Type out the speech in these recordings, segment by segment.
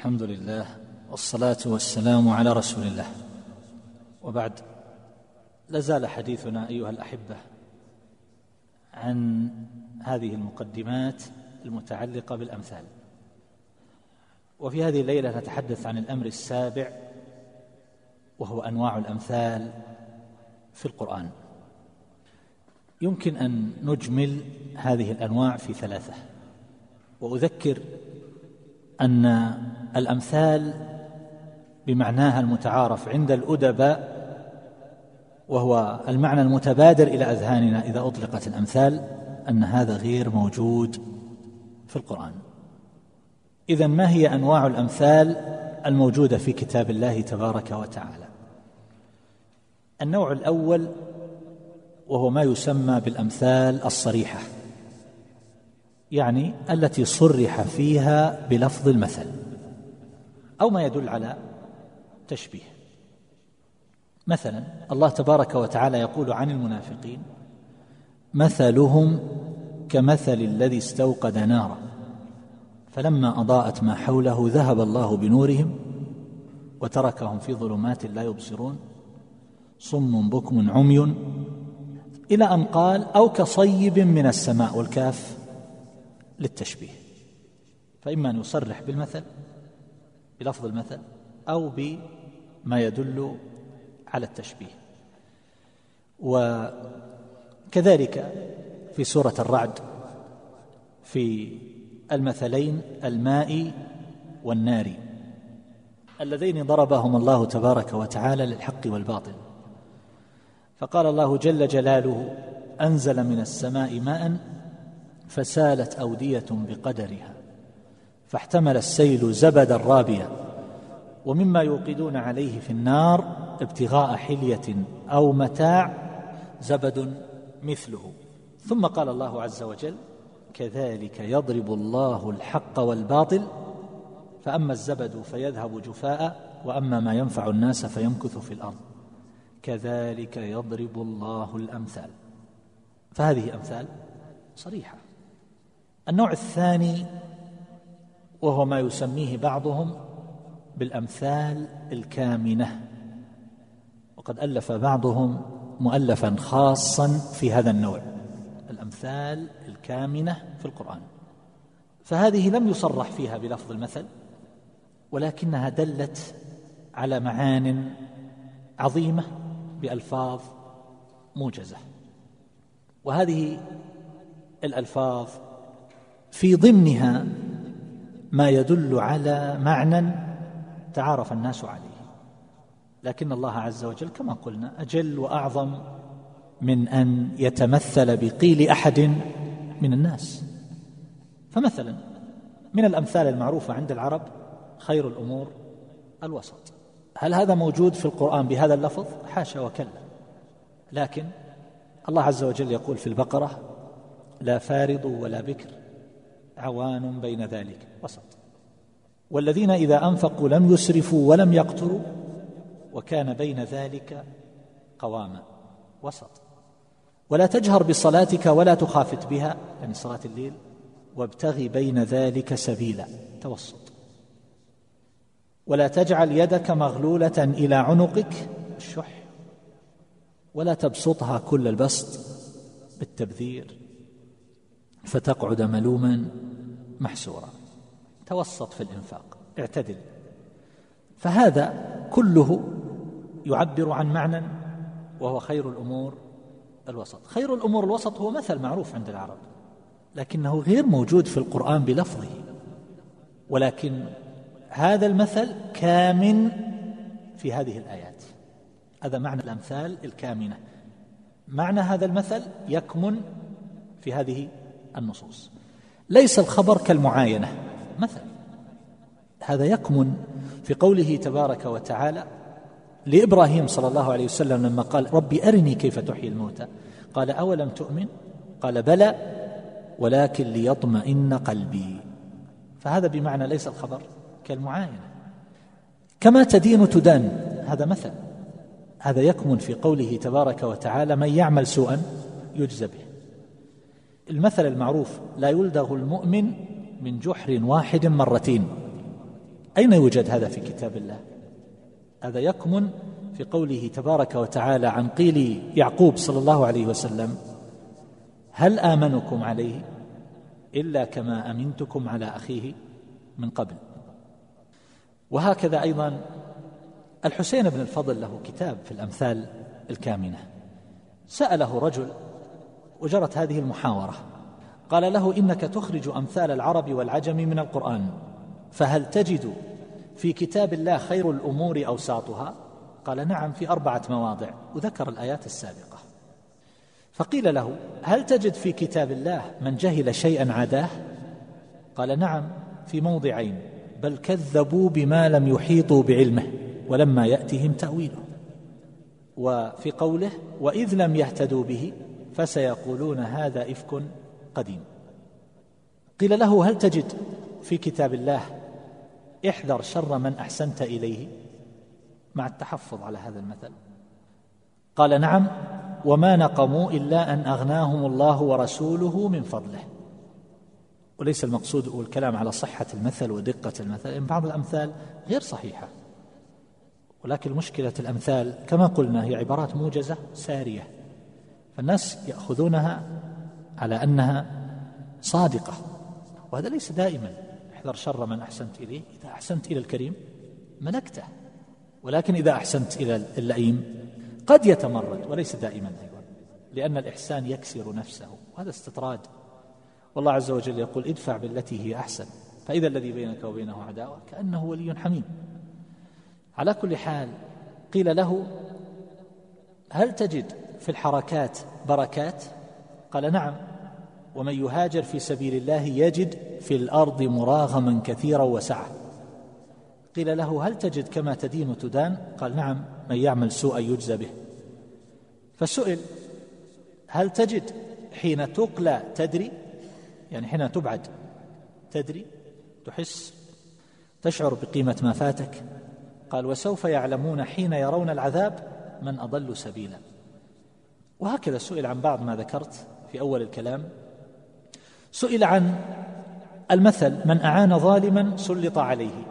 الحمد لله والصلاة والسلام على رسول الله. وبعد لازال حديثنا أيها الأحبة عن هذه المقدمات المتعلقة بالأمثال. وفي هذه الليلة نتحدث عن الأمر السابع وهو أنواع الأمثال في القرآن. يمكن أن نجمل هذه الأنواع في ثلاثة. وأذكر أن الأمثال بمعناها المتعارف عند الأدباء وهو المعنى المتبادر إلى أذهاننا إذا أطلقت الأمثال أن هذا غير موجود في القرآن. إذا ما هي أنواع الأمثال الموجودة في كتاب الله تبارك وتعالى؟ النوع الأول وهو ما يسمى بالأمثال الصريحة. يعني التي صرح فيها بلفظ المثل أو ما يدل على تشبيه. مثلا الله تبارك وتعالى يقول عن المنافقين مثلهم كمثل الذي استوقد نارا فلما أضاءت ما حوله ذهب الله بنورهم وتركهم في ظلمات لا يبصرون صم بكم عمي إلى أن قال أو كصيب من السماء والكاف للتشبيه. فإما أن يصرح بالمثل بلفظ المثل أو بما يدل على التشبيه. وكذلك في سورة الرعد في المثلين الماء والنار اللذين ضربهم الله تبارك وتعالى للحق والباطل. فقال الله جل جلاله أنزل من السماء ماء فسالت أودية بقدرها فاحتمل السيل زبدا رابيا ومما يوقدون عليه في النار ابتغاء حلية أو متاع زبد مثله. ثم قال الله عز وجل كذلك يضرب الله الحق والباطل فأما الزبد فيذهب جفاء وأما ما ينفع الناس فيمكث في الأرض. كذلك يضرب الله الأمثال. فهذه أمثال صريحة. النوع الثاني وهو ما يسميه بعضهم بالأمثال الكامنة. وقد ألف بعضهم مؤلفا خاصا في هذا النوع الأمثال الكامنة في القرآن. فهذه لم يصرح فيها بلفظ المثل ولكنها دلت على معان عظيمة بألفاظ موجزة. وهذه الألفاظ في ضمنها ما يدل على معنى تعارف الناس عليه. لكن الله عز وجل كما قلنا أجل وأعظم من أن يتمثل بقيل أحد من الناس. فمثلا من الأمثال المعروفة عند العرب خير الأمور الوسط. هل هذا موجود في القرآن بهذا اللفظ؟ حاشا وكلا. لكن الله عز وجل يقول في البقرة لا فارض ولا بكر عوان بين ذلك. وسط. والذين إذا أنفقوا لم يسرفوا ولم يقتروا وكان بين ذلك قواما. وسط. ولا تجهر بصلاتك ولا تخافت بها يعني صلاة الليل وابتغ بين ذلك سبيلا. توسط. ولا تجعل يدك مغلولة إلى عنقك الشح ولا تبسطها كل البسط بالتبذير فتقعد ملوما محسورا توسط في الإنفاق. اعتدل. فهذا كله يعبر عن معنى وهو خير الأمور الوسط. خير الأمور الوسط هو مثل معروف عند العرب لكنه غير موجود في القرآن بلفظه. ولكن هذا المثل كامن في هذه الآيات. هذا معنى الأمثال الكامنة. معنى هذا المثل يكمن في هذه النصوص. ليس الخبر كالمعاينة. مثلا هذا يكمن في قوله تبارك وتعالى لإبراهيم صلى الله عليه وسلم لما قال ربي أرني كيف تحيي الموتى. قال أولم تؤمن؟ قال بلى ولكن ليطمئن قلبي. فهذا بمعنى ليس الخبر كالمعاينة. كما تدين تدان هذا مثل. هذا يكمن في قوله تبارك وتعالى من يعمل سوءا يجزى به. المثل المعروف لا يلدغ المؤمن من جحر واحد مرتين. أين يوجد هذا في كتاب الله؟ هذا يكمن في قوله تبارك وتعالى عن قيل يعقوب صلى الله عليه وسلم هل آمنكم عليه إلا كما أمنتكم على أخيه من قبل؟ وهكذا أيضا الحسين بن الفضل له كتاب في الأمثال الكامنة. سأله رجل وجرت هذه المحاورة. قال له إنك تخرج أمثال العرب والعجم من القرآن فهل تجد في كتاب الله خير الأمور أوساطها؟ قال نعم في أربعة مواضع وذكر الآيات السابقة. فقيل له هل تجد في كتاب الله من جهل شيئا عداه؟ قال نعم في موضعين بل كذبوا بما لم يحيطوا بعلمه ولما يأتهم تأويله. وفي قوله وإذ لم يهتدوا به فسيقولون هذا إفك قديم. قيل له هل تجد في كتاب الله احذر شر من أحسنت إليه؟ مع التحفظ على هذا المثل. قال نعم وما نقموا إلا أن أغناهم الله ورسوله من فضله. وليس المقصود والكلام على صحة المثل ودقة المثل إن بعض الأمثال غير صحيحة. ولكن مشكلة الأمثال كما قلنا هي عبارات موجزة سارية. فالناس يأخذونها على أنها صادقة. وهذا ليس دائما. احذر شر من أحسنت إليه. إذا أحسنت إلى الكريم ملكته. ولكن إذا أحسنت إلى اللئيم قد يتمرد. وليس دائما أيضا. لأن الإحسان يكسر نفسه. وهذا استطراد. والله عز وجل يقول ادفع بالتي هي أحسن. فإذا الذي بينك وبينه عداوة كأنه ولي حميم. على كل حال قيل له هل تجد في الحركات بركات؟ قال نعم. ومن يهاجر في سبيل الله يجد في الأرض مراغما كثيرا وسعة. قيل له هل تجد كما تدين تدان قال نعم من يعمل سوءا يجزى به. فسئل هل تجد حين تقلى تدري؟ يعني حين تبعد تدري؟ تحس تشعر بقيمة ما فاتك؟ قال وسوف يعلمون حين يرون العذاب من أضل سبيلا. وهكذا سئل عن بعض ما ذكرت في أول الكلام. سئل عن المثل من أعان ظالما سلط عليه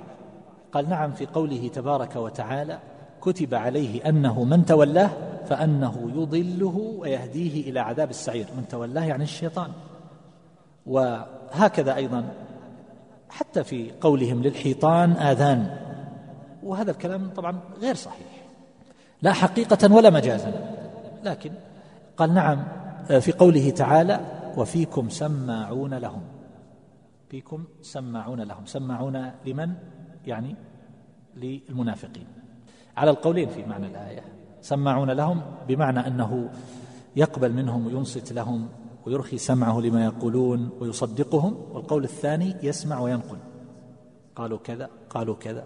قال نعم في قوله تبارك وتعالى كتب عليه أنه من تولاه فأنه يضله ويهديه إلى عذاب السعير من تولاه يعني الشيطان. وهكذا أيضا حتى في قولهم للحيطان آذان. وهذا الكلام طبعا غير صحيح. لا حقيقة ولا مجازا. لكن قال نعم في قوله تعالى وفيكم سماعون لهم. فيكم سماعون لهم. سماعون لمن؟ يعني للمنافقين. على القولين في معنى الآية. سماعون لهم بمعنى أنه يقبل منهم وينصت لهم ويرخي سمعه لما يقولون ويصدقهم والقول الثاني يسمع وينقل. قالوا كذا قالوا كذا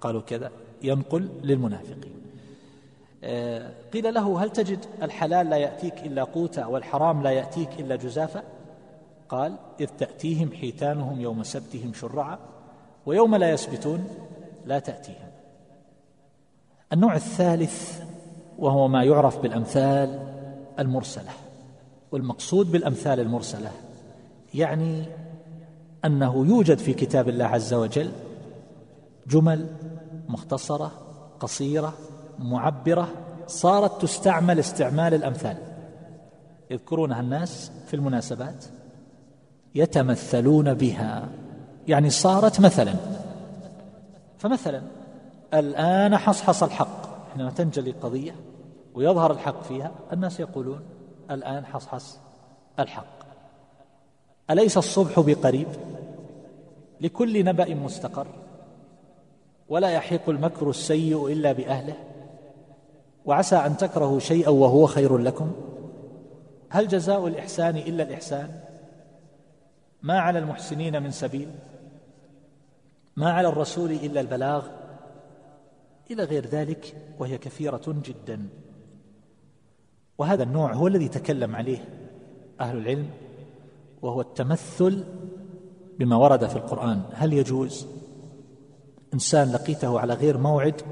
قالوا كذا ينقل للمنافقين. آه، قيل له هل تجد الحلال لا يأتيك إلا قوتا والحرام لا يأتيك إلا جزافا قال إذ تأتيهم حيتانهم يوم سبتهم شرعا ويوم لا يسبتون لا تأتيهم. النوع الثالث وهو ما يعرف بالأمثال المرسلة والمقصود بالأمثال المرسلة يعني أنه يوجد في كتاب الله عز وجل جمل مختصرة قصيرة معبرة صارت تستعمل استعمال الأمثال. يذكرونها الناس في المناسبات يتمثلون بها. يعني صارت مثلا. فمثلا الآن حصحص الحق. حينما تنجلي قضية ويظهر الحق فيها الناس يقولون الآن حصحص الحق. أليس الصبح بقريب؟ لكل نبأ مستقر. ولا يحيق المكر السيء إلا بأهله. وعسى أن تكرهوا شيئا وهو خير لكم؟ هل جزاء الإحسان إلا الإحسان؟ ما على المحسنين من سبيل؟ ما على الرسول إلا البلاغ؟ إلى غير ذلك وهي كثيرة جدا. وهذا النوع هو الذي تكلم عليه أهل العلم وهو التمثل بما ورد في القرآن. هل يجوز؟ إنسان لقيته على غير موعد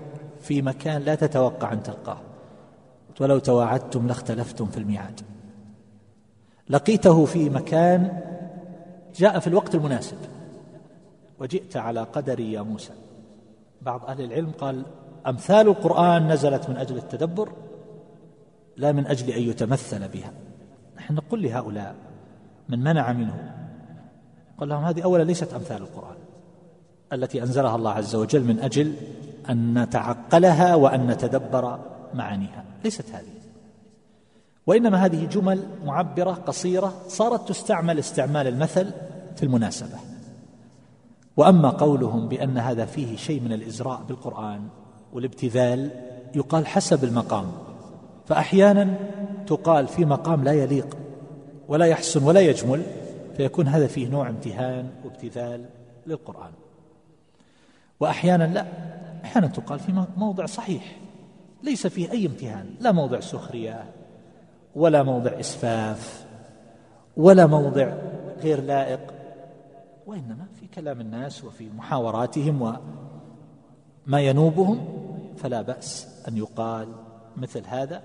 في مكان لا تتوقع أن تلقاه. ولو تواعدتم لاختلفتم في الميعاد. لقيته في مكان جاء في الوقت المناسب. وجئت على قدري يا موسى. بعض أهل العلم قال أمثال القرآن نزلت من أجل التدبر لا من أجل أن يتمثل بها. نحن نقول لهؤلاء من منع منه؟ قال لهم هذه أولا ليست أمثال القرآن التي أنزلها الله عز وجل من أجل أن نتعقلها وأن نتدبر معانيها. ليست هذه. وإنما هذه جمل معبرة قصيرة صارت تستعمل استعمال المثل في المناسبة. وأما قولهم بأن هذا فيه شيء من الإزراء بالقرآن والابتذال يقال حسب المقام. فأحيانا تقال في مقام لا يليق ولا يحسن ولا يجمل فيكون هذا فيه نوع امتهان وابتذال للقرآن. وأحيانا لا أحيانا تقال في موضع صحيح. ليس فيه أي امتهان لا موضع سخرية ولا موضع إسفاف ولا موضع غير لائق وإنما في كلام الناس وفي محاوراتهم وما ينوبهم فلا بأس أن يقال مثل هذا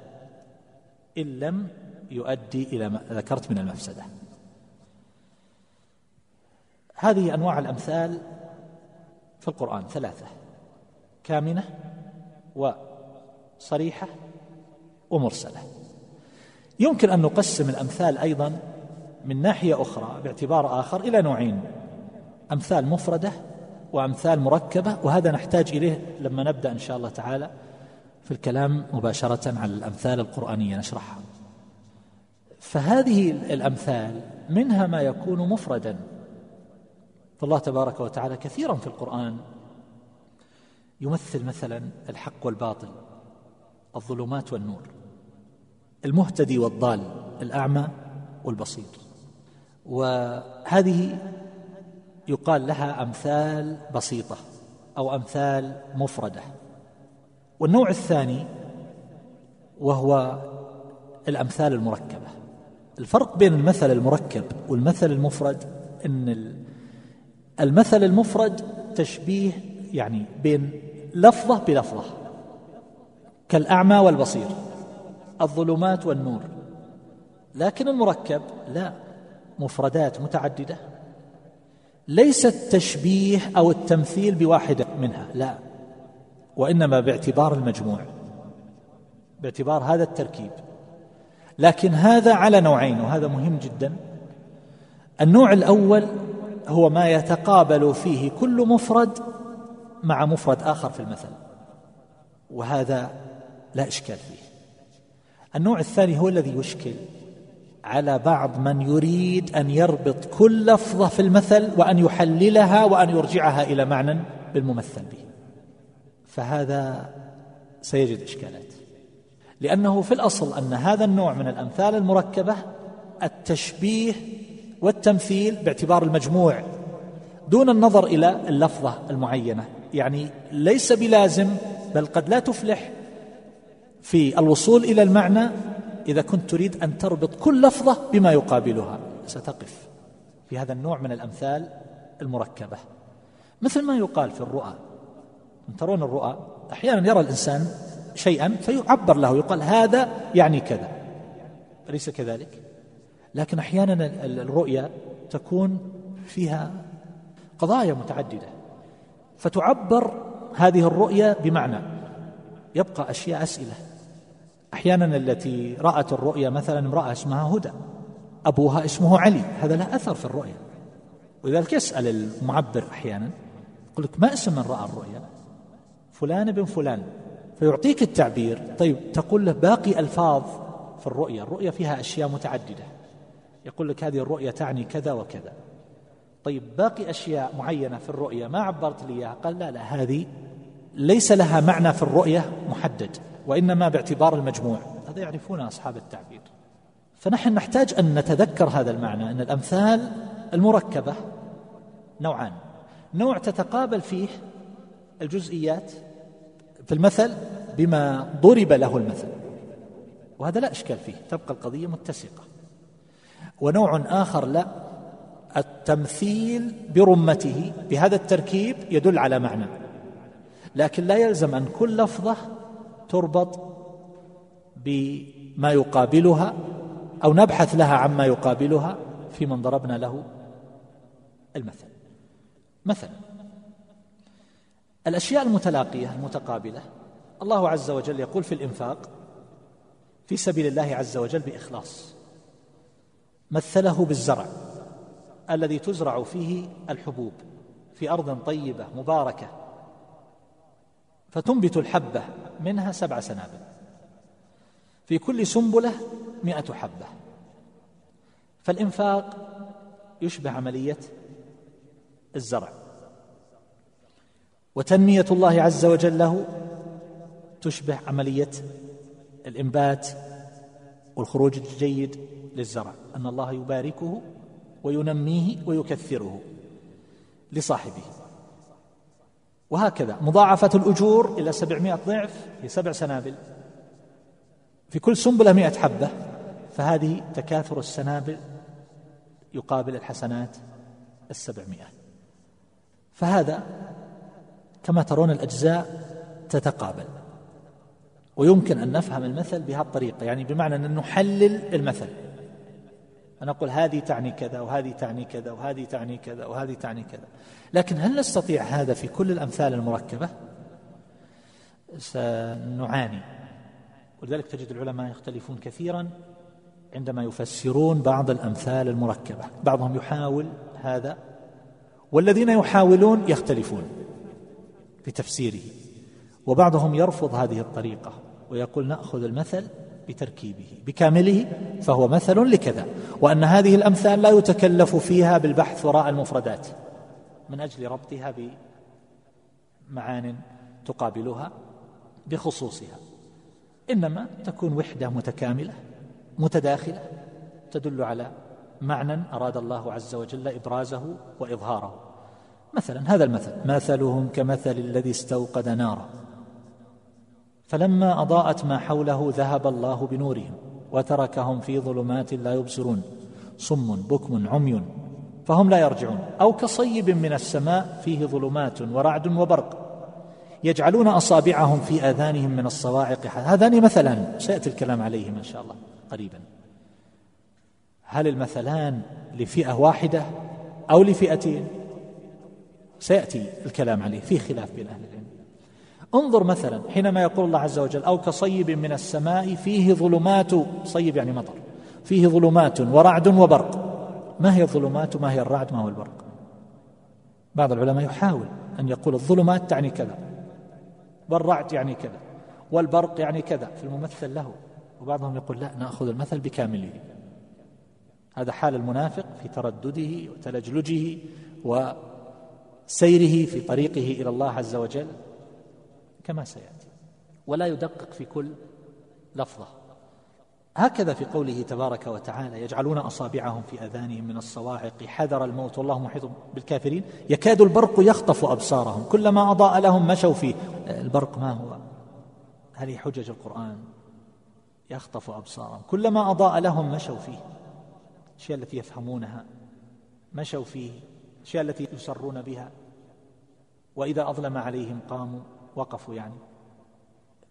إن لم يؤدي إلى ما ذكرت من المفسدة. هذه أنواع الأمثال في القرآن ثلاثة كامنة وصريحة ومرسلة. يمكن أن نقسم الأمثال أيضا من ناحية أخرى باعتبار آخر إلى نوعين أمثال مفردة وأمثال مركبة وهذا نحتاج إليه لما نبدأ إن شاء الله تعالى في الكلام مباشرة على الأمثال القرآنية نشرحها. فهذه الأمثال منها ما يكون مفردا. فالله تبارك وتعالى كثيرا في القرآن يمثل مثلا الحق والباطل. الظلمات والنور. المهتدي والضال الأعمى والبصير. وهذه يقال لها أمثال بسيطة أو أمثال مفردة. والنوع الثاني وهو الأمثال المركبة. الفرق بين المثل المركب والمثل المفرد أن المثل المفرد تشبيه يعني بين لفظة بلفظة. كالأعمى والبصير الظلمات والنور. لكن المركب لا مفردات متعددة. ليس التشبيه أو التمثيل بواحدة منها لا. وإنما باعتبار المجموع باعتبار هذا التركيب. لكن هذا على نوعين وهذا مهم جدا. النوع الأول هو ما يتقابل فيه كل مفرد مع مفرد آخر في المثل. وهذا لا إشكال فيه. النوع الثاني هو الذي يشكل على بعض من يريد أن يربط كل لفظة في المثل وأن يحللها وأن يرجعها إلى معنى بالممثل به. فهذا سيجد إشكالات. لأنه في الأصل أن هذا النوع من الأمثال المركبة التشبيه والتمثيل باعتبار المجموع دون النظر إلى اللفظة المعينة. يعني ليس بلازم بل قد لا تفلح في الوصول إلى المعنى إذا كنت تريد أن تربط كل لفظة بما يقابلها. ستقف في هذا النوع من الأمثال المركبة. مثل ما يقال في الرؤى. ترون الرؤى أحيانا يرى الإنسان شيئا فيعبر له يقال هذا يعني كذا. أليس كذلك؟ لكن أحيانا الرؤيا تكون فيها قضايا متعددة. فتعبر هذه الرؤيا بمعنى. يبقى أشياء أسئلة. أحيانا التي رأت الرؤيا مثلا امرأة اسمها هدى أبوها اسمه علي هذا له أثر في الرؤيا. ولذلك يسأل المعبر أحيانا يقول لك ما اسم من رأى الرؤيا؟ فلان بن فلان. فيعطيك التعبير طيب تقول له باقي ألفاظ في الرؤيا الرؤيا فيها أشياء متعددة. يقول لك هذه الرؤيا تعني كذا وكذا. طيب باقي أشياء معينة في الرؤيا ما عبرت لي إياها؟ قال لا لا هذه ليس لها معنى في الرؤية محدد. وإنما باعتبار المجموع. هذا يعرفون أصحاب التعبير. فنحن نحتاج أن نتذكر هذا المعنى أن الأمثال المركبة نوعان. نوع تتقابل فيه الجزئيات في المثل بما ضرب له المثل. وهذا لا إشكال فيه تبقى القضية متسقة. ونوع آخر لا التمثيل برمته بهذا التركيب يدل على معنى. لكن لا يلزم أن كل لفظة تربط بما يقابلها أو نبحث لها عما يقابلها في من ضربنا له المثل. مثلا الأشياء المتلاقية المتقابلة الله عز وجل يقول في الإنفاق في سبيل الله عز وجل بإخلاص مثله بالزرع الذي تزرع فيه الحبوب في أرض طيبة مباركة فتنبت الحبة منها سبع سنابل. في كل سنبلة مئة حبة. فالإنفاق يشبه عملية الزرع. وتنمية الله عز وجل له تشبه عملية الإنبات والخروج الجيد للزرع. أن الله يباركه وينميه ويكثره لصاحبه. وهكذا. مضاعفة الأجور إلى سبعمائة ضعف في سبع سنابل. في كل سنبلة مئة حبة فهذه تكاثر السنابل يقابل الحسنات السبعمائة. فهذا كما ترون الأجزاء تتقابل. ويمكن أن نفهم المثل بهذه الطريقة يعني بمعنى أن نحلل المثل. فنقول هذه تعني كذا وهذه تعني كذا وهذه تعني كذا وهذه تعني كذا. لكن هل نستطيع هذا في كل الأمثال المركبة؟ سنعاني. ولذلك تجد العلماء يختلفون كثيرا عندما يفسرون بعض الأمثال المركبة. بعضهم يحاول هذا والذين يحاولون يختلفون في تفسيره وبعضهم يرفض هذه الطريقة ويقول نأخذ المثل بتركيبه بكامله فهو مثل لكذا. وأن هذه الأمثال لا يتكلف فيها بالبحث وراء المفردات من أجل ربطها بمعان تقابلها بخصوصها. إنما تكون وحدة متكاملة متداخلة تدل على معنى أراد الله عز وجل إبرازه وإظهاره. مثلا هذا المثل مثلهم كمثل الذي استوقد نارا. فلما أضاءت ما حوله ذهب الله بنورهم وتركهم في ظلمات لا يبصرون صم بكم عمي فهم لا يرجعون أو كصيب من السماء فيه ظلمات ورعد وبرق يجعلون أصابعهم في آذانهم من الصواعق. هذان مثلان سيأتي الكلام عليهما إن شاء الله قريبا. هل المثلان لفئة واحدة أو لفئتين؟ سيأتي الكلام عليه في خلاف بين أهل العلم. انظر مثلا حينما يقول الله عز وجل أو كصيب من السماء فيه ظلمات صيب يعني مطر فيه ظلمات ورعد وبرق. ما هي الظلمات وما هي الرعد؟ ما هو البرق؟ بعض العلماء يحاول أن يقول الظلمات تعني كذا والرعد يعني كذا والبرق يعني كذا. في الممثل له وبعضهم يقول لا نأخذ المثل بكامله. هذا حال المنافق في تردده وتلجلجه وسيره في طريقه إلى الله عز وجل. كما سيأتي. ولا يدقق في كل لفظة. هكذا في قوله تبارك وتعالى يجعلون أصابعهم في أذانهم من الصواعق حذر الموت والله محيط بالكافرين. يكاد البرق يخطف أبصارهم. كلما أضاء لهم مشوا فيه. البرق ما هو؟ هذه حجج القرآن. يخطف أبصارهم. كلما أضاء لهم مشوا فيه. الأشياء التي يفهمونها. مشوا فيه. الأشياء التي يسرون بها. وإذا أظلم عليهم قاموا. وقفوا يعني.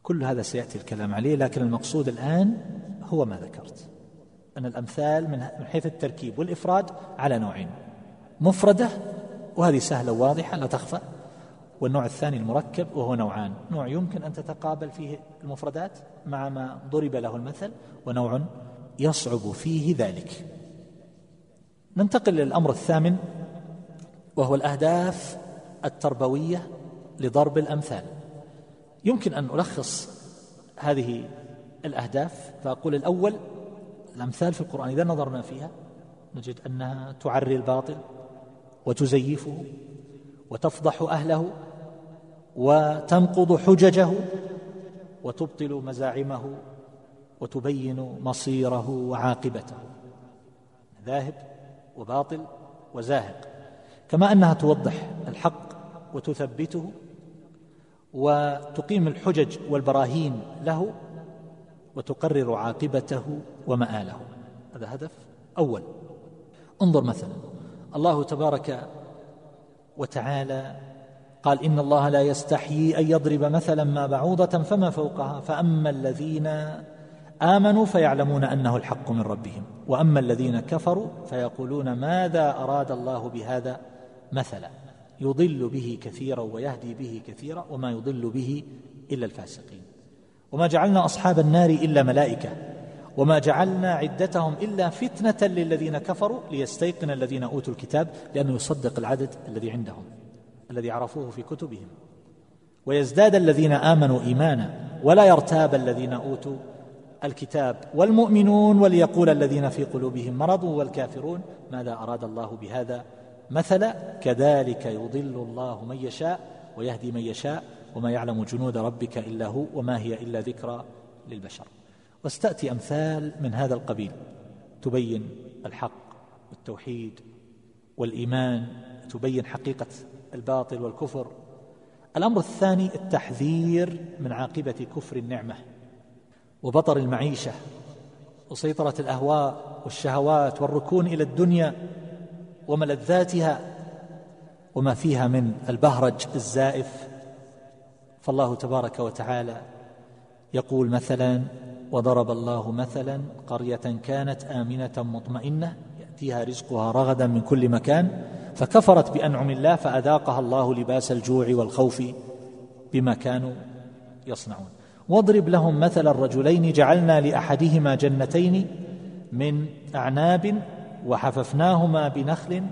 كل هذا سيأتي الكلام عليه لكن المقصود الآن هو ما ذكرت. أن الأمثال من حيث التركيب والإفراد على نوعين. مفردة وهذه سهلة وواضحة لا تخفى. والنوع الثاني المركب وهو نوعان. نوع يمكن أن تتقابل فيه المفردات مع ما ضرب له المثل ونوع يصعب فيه ذلك. ننتقل للامر الثامن وهو الأهداف التربوية لضرب الأمثال. يمكن أن ألخص هذه الأهداف فأقول الأول الأمثال في القرآن إذا نظرنا فيها نجد أنها تعري الباطل وتزيفه وتفضح أهله وتنقض حججه وتبطل مزاعمه وتبين مصيره وعاقبته. ذاهب وباطل وزاهق. كما أنها توضح الحق وتثبته وتقيم الحجج والبراهين له وتقرر عاقبته ومآله. هذا هدف أول. انظر مثلا الله تبارك وتعالى قال إن الله لا يستحيي أن يضرب مثلا ما بعوضة فما فوقها فأما الذين آمنوا فيعلمون أنه الحق من ربهم وأما الذين كفروا فيقولون ماذا أراد الله بهذا مثلا. يضل به كثيرا ويهدي به كثيرا وما يضل به إلا الفاسقين. وما جعلنا أصحاب النار إلا ملائكة. وما جعلنا عدتهم إلا فتنة للذين كفروا ليستيقن الذين أوتوا الكتاب لأنه يصدق العدد الذي عندهم الذي عرفوه في كتبهم. ويزداد الذين آمنوا إيمانا ولا يرتاب الذين أوتوا الكتاب والمؤمنون وليقول الذين في قلوبهم مرض والكافرون ماذا أراد الله بهذا؟ مثلا كذلك يضل الله من يشاء ويهدي من يشاء وما يعلم جنود ربك إلا هو وما هي إلا ذكرى للبشر. واستأتي أمثال من هذا القبيل. تبين الحق والتوحيد والإيمان تبين حقيقة الباطل والكفر. الأمر الثاني التحذير من عاقبة كفر النعمة وبطر المعيشة وسيطرة الأهواء والشهوات والركون إلى الدنيا وملذاتها وما فيها من البهرج الزائف. فالله تبارك وتعالى يقول مثلا وضرب الله مثلا قرية كانت آمنة مطمئنة يأتيها رزقها رغدا من كل مكان فكفرت بأنعم الله فأذاقها الله لباس الجوع والخوف بما كانوا يصنعون. واضرب لهم مثل الرجلين جعلنا لأحدهما جنتين من أعناب وحففناهما بنخل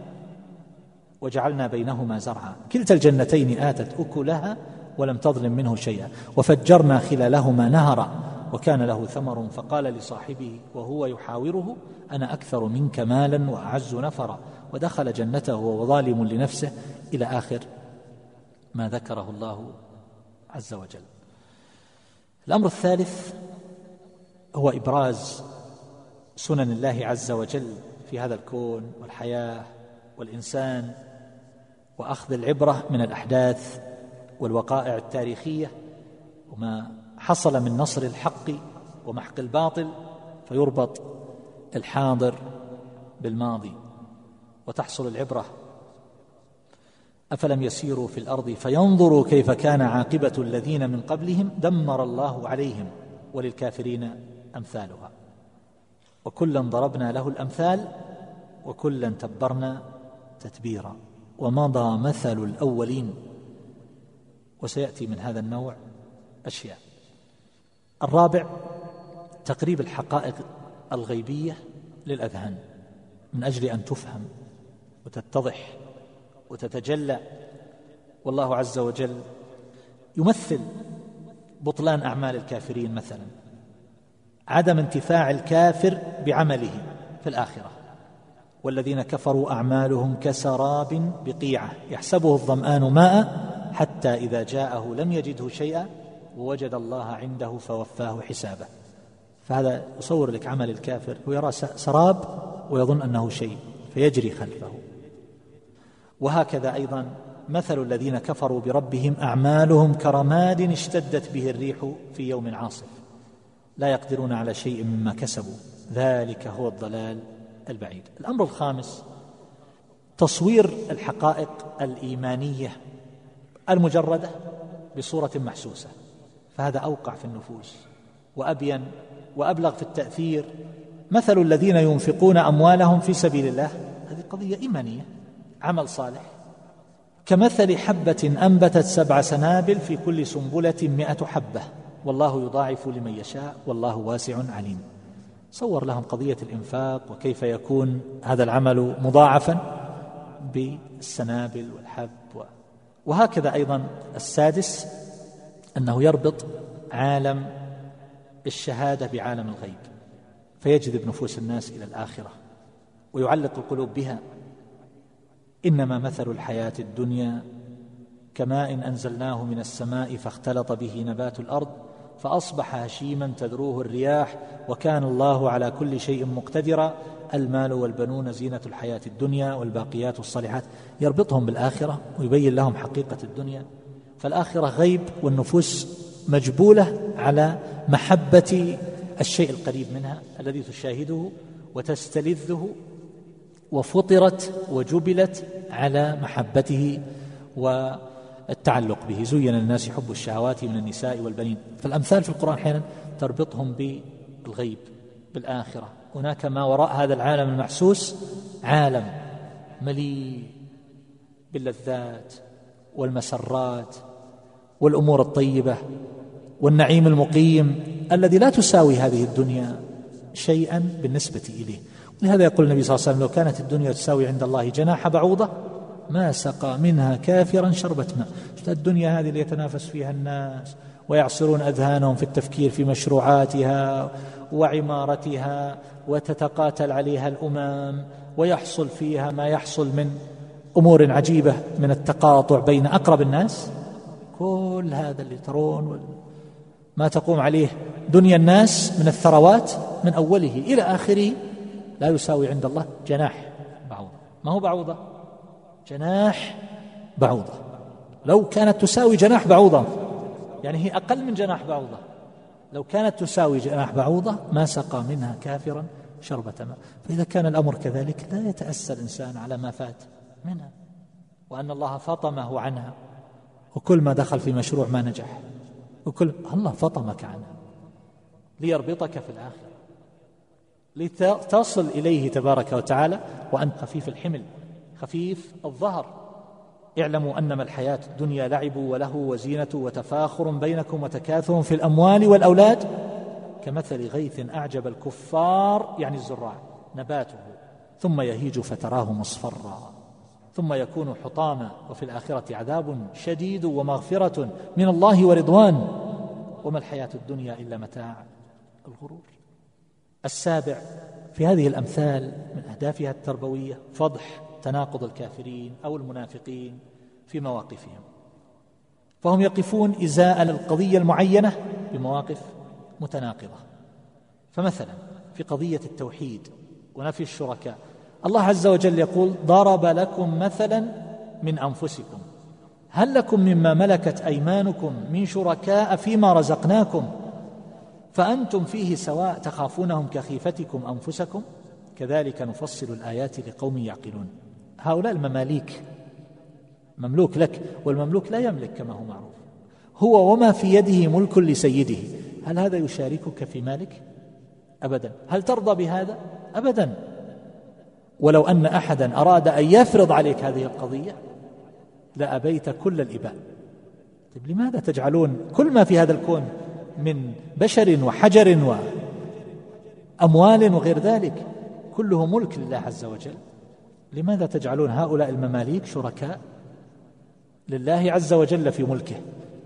وجعلنا بينهما زرعا. كلتا الجنتين آتت أكلها ولم تظلم منه شيئا. وفجرنا خلالهما نهرا وكان له ثمر فقال لصاحبه وهو يحاوره أنا أكثر منك مالا وأعز نفرا. ودخل جنته وهو ظالم لنفسه إلى آخر ما ذكره الله عز وجل. الأمر الثالث هو إبراز سنن الله عز وجل في هذا الكون والحياة والإنسان وأخذ العبرة من الأحداث والوقائع التاريخية وما حصل من نصر الحق ومحق الباطل فيربط الحاضر بالماضي وتحصل العبرة. أفلم يسيروا في الأرض فينظروا كيف كان عاقبة الذين من قبلهم دمر الله عليهم وللكافرين أمثالها. وكلا ضربنا له الأمثال وكلا تبرنا تتبيرا. ومضى مثل الأولين. وسيأتي من هذا النوع أشياء. الرابع تقريب الحقائق الغيبية للأذهان. من أجل أن تفهم وتتضح وتتجلى. والله عز وجل يمثل بطلان أعمال الكافرين مثلا. عدم انتفاع الكافر بعمله في الآخرة. والذين كفروا أعمالهم كسراب بقيعة. يحسبه الظمآن ماء حتى إذا جاءه لم يجده شيئا ووجد الله عنده فوفاه حسابه. فهذا يصور لك عمل الكافر. ويرى سراب ويظن أنه شيء فيجري خلفه. وهكذا أيضا مثل الذين كفروا بربهم أعمالهم كرماد اشتدت به الريح في يوم عاصف. لا يقدرون على شيء مما كسبوا. ذلك هو الضلال البعيد. الأمر الخامس تصوير الحقائق الإيمانية المجردة بصورة محسوسة. فهذا أوقع في النفوس وأبين وأبلغ في التأثير. مثل الذين ينفقون أموالهم في سبيل الله. هذه قضية إيمانية عمل صالح. كمثل حبة أنبتت سبع سنابل في كل سنبلة مائه حبة. والله يضاعف لمن يشاء والله واسع عليم. صور لهم قضية الإنفاق وكيف يكون هذا العمل مضاعفا بالسنابل والحب وهكذا أيضا السادس أنه يربط عالم الشهادة بعالم الغيب فيجذب نفوس الناس إلى الآخرة ويعلق القلوب بها. إنما مثل الحياة الدنيا كماء أنزلناه من السماء فاختلط به نبات الأرض فأصبح هشيما تذروه الرياح وكان الله على كل شيء مقتدرا. المال والبنون زينة الحياة الدنيا والباقيات الصالحات. يربطهم بالآخرة ويبين لهم حقيقة الدنيا. فالآخرة غيب والنفوس مجبولة على محبة الشيء القريب منها الذي تشاهده وتستلذه وفطرت وجبلت على محبته. والتعلق به. زين الناس حب الشهوات من النساء والبنين. فالأمثال في القرآن أحيانا تربطهم بالغيب بالآخرة. هناك ما وراء هذا العالم المحسوس عالم مليء باللذات والمسرات والأمور الطيبة والنعيم المقيم الذي لا تساوي هذه الدنيا شيئا بالنسبة إليه. لهذا يقول النبي صلى الله عليه وسلم لو كانت الدنيا تساوي عند الله جناح بعوضة ما سقى منها كافرا شربة ماء. الدنيا هذه اللي يتنافس فيها الناس؟ ويعصرون أذهانهم في التفكير في مشروعاتها وعمارتها وتتقاتل عليها الأمم ويحصل فيها ما يحصل من أمور عجيبة من التقاطع بين أقرب الناس. كل هذا اللي ترون ما تقوم عليه دنيا الناس من الثروات من أوله إلى آخره لا يساوي عند الله جناح بعوضة. ما هو بعوضة؟ جناح بعوضة. لو كانت تساوي جناح بعوضة يعني هي أقل من جناح بعوضة. لو كانت تساوي جناح بعوضة ما سقى منها كافرا شربة ماء. فإذا كان الأمر كذلك لا يتأسى الإنسان على ما فات منها. وأن الله فطمه عنها. وكل ما دخل في مشروع ما نجح. وكل الله فطمك عنها. ليربطك في الآخرة. لتصل إليه تبارك وتعالى وأنت خفيف الحمل. خفيف الظهر. اعلموا أنما الحياة الدنيا لعب وله وزينة وتفاخر بينكم وتكاثر في الأموال والأولاد. كمثل غيث أعجب الكفار يعني الزراع نباته ثم يهيج فتراه مصفرا. ثم يكون حطاما وفي الآخرة عذاب شديد ومغفرة من الله ورضوان. وما الحياة الدنيا إلا متاع الغرور. السابع في هذه الأمثال من أهدافها التربوية فضح تناقض الكافرين أو المنافقين في مواقفهم. فهم يقفون إزاء القضية المعينة بمواقف متناقضة. فمثلا في قضية التوحيد ونفي الشركاء الله عز وجل يقول ضرب لكم مثلا من أنفسكم. هل لكم مما ملكت أيمانكم من شركاء فيما رزقناكم؟ فأنتم فيه سواء تخافونهم كخيفتكم أنفسكم؟ كذلك نفصل الآيات لقوم يعقلون. هؤلاء المماليك مملوك لك والمملوك لا يملك كما هو معروف. هو وما في يده ملك لسيده. هل هذا يشاركك في مالك؟ ابدا. هل ترضى بهذا؟ ابدا. ولو أن احدا أراد أن يفرض عليك هذه القضية لأبيت كل الإباء. طيب لماذا تجعلون كل ما في هذا الكون من بشر وحجر وأموال وغير ذلك كله ملك لله عز وجل؟ لماذا تجعلون هؤلاء المماليك شركاء لله عز وجل في ملكه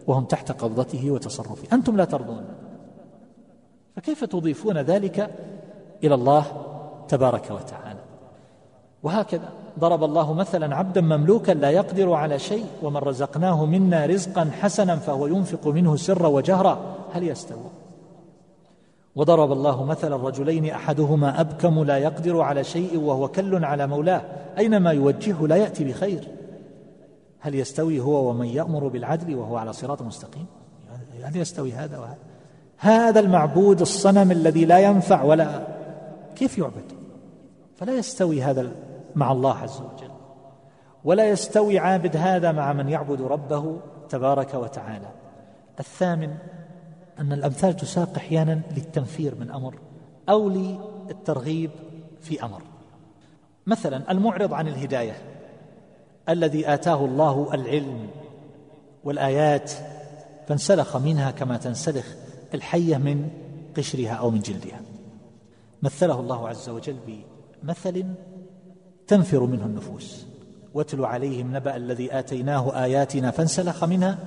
وهم تحت قبضته وتصرفه؟ أنتم لا ترضون. فكيف تضيفون ذلك إلى الله تبارك وتعالى؟ وهكذا ضرب الله مثلا عبدا مملوكا لا يقدر على شيء ومن رزقناه منا رزقا حسنا فهو ينفق منه سرا وجهرا هل يستوي وضرب الله مثلا الرجلين أحدهما أبكم لا يقدر على شيء وهو كل على مولاه. أينما يوجهه لا يأتي بخير. هل يستوي هو ومن يأمر بالعدل وهو على صراط مستقيم؟ هل يستوي هذا وهذا؟ هذا المعبود الصنم الذي لا ينفع ولا كيف يعبد؟ فلا يستوي هذا مع الله عز وجل. ولا يستوي عابد هذا مع من يعبد ربه تبارك وتعالى. الثامن أن الأمثال تساق أحيانا للتنفير من أمر أو للترغيب في أمر. مثلا المعرض عن الهداية الذي آتاه الله العلم والآيات فانسلخ منها كما تنسلخ الحية من قشرها أو من جلدها. مثله الله عز وجل بمثل تنفر منه النفوس واتل عليهم نبأ الذي آتيناه آياتنا فانسلخ منها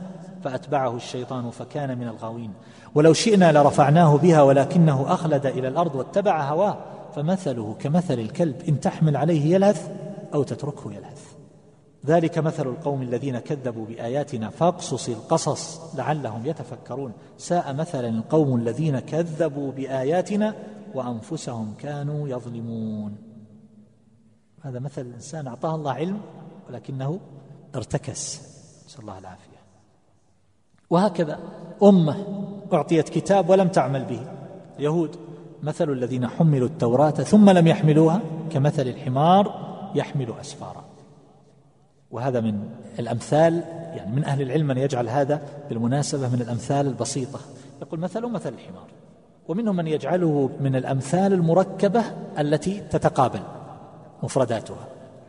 فأتبعه الشيطان فكان من الغاوين. ولو شئنا لرفعناه بها ولكنه أخلد إلى الأرض واتبع هواه فمثله كمثل الكلب إن تحمل عليه يلهث أو تتركه يلهث. ذلك مثل القوم الذين كذبوا بآياتنا فاقصص القصص لعلهم يتفكرون. ساء مثلا القوم الذين كذبوا بآياتنا وأنفسهم كانوا يظلمون. هذا مثل الإنسان أعطاه الله علم ولكنه ارتكس. نسأل الله العافية. وهكذا. أمة أعطيت كتاب ولم تعمل به. اليهود مثل الذين حملوا التوراة ثم لم يحملوها كمثل الحمار يحمل أسفارا. وهذا من الأمثال يعني من أهل العلم من يجعل هذا بالمناسبة من الأمثال البسيطة. يقول مثل مثل الحمار. ومنهم من يجعله من الأمثال المركبة التي تتقابل مفرداتها.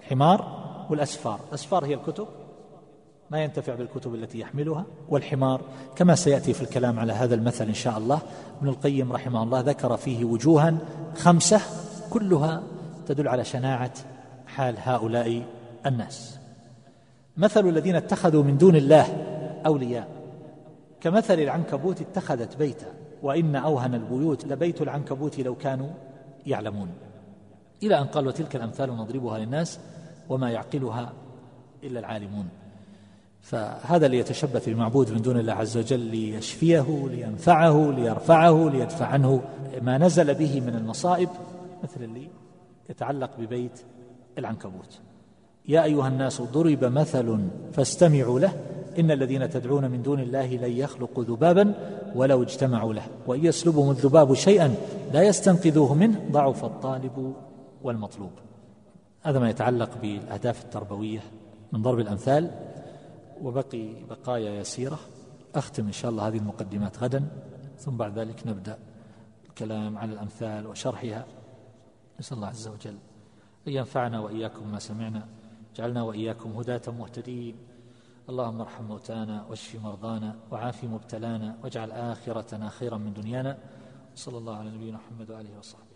حمار والأسفار. الأسفار هي الكتب. ما ينتفع بالكتب التي يحملها والحمار كما سيأتي في الكلام على هذا المثل إن شاء الله. ابن القيم رحمه الله ذكر فيه وجوها خمسة كلها تدل على شناعة حال هؤلاء الناس. مثل الذين اتخذوا من دون الله أولياء كمثل العنكبوت اتخذت بيتا وإن أوهن البيوت لبيت العنكبوت لو كانوا يعلمون. إلى أن قال وتلك الأمثال نضربها للناس وما يعقلها إلا العالمون. فهذا ليتشبث بالمعبود من دون الله عز وجل ليشفيه لينفعه ليرفعه ليدفع عنه ما نزل به من المصائب مثل اللي يتعلق ببيت العنكبوت. يا أيها الناس ضرب مثل فاستمعوا له. إن الذين تدعون من دون الله لن يخلقوا ذبابا ولو اجتمعوا له. وإن يسلبهم الذباب شيئا لا يستنقذوه منه. ضعف الطالب والمطلوب. هذا ما يتعلق بالأهداف التربوية من ضرب الأمثال. وبقي بقايا يسيرة. أختم إن شاء الله هذه المقدمات غدا ثم بعد ذلك نبدأ الكلام على الأمثال وشرحها. نسأل الله عز وجل أن ينفعنا وإياكم ما سمعنا جعلنا وإياكم هداة مهتدين. اللهم ارحم موتانا واشف مرضانا وعاف مبتلانا واجعل آخرتنا خيرا من دنيانا. صلى الله على نبينا محمد وآله وصحبه.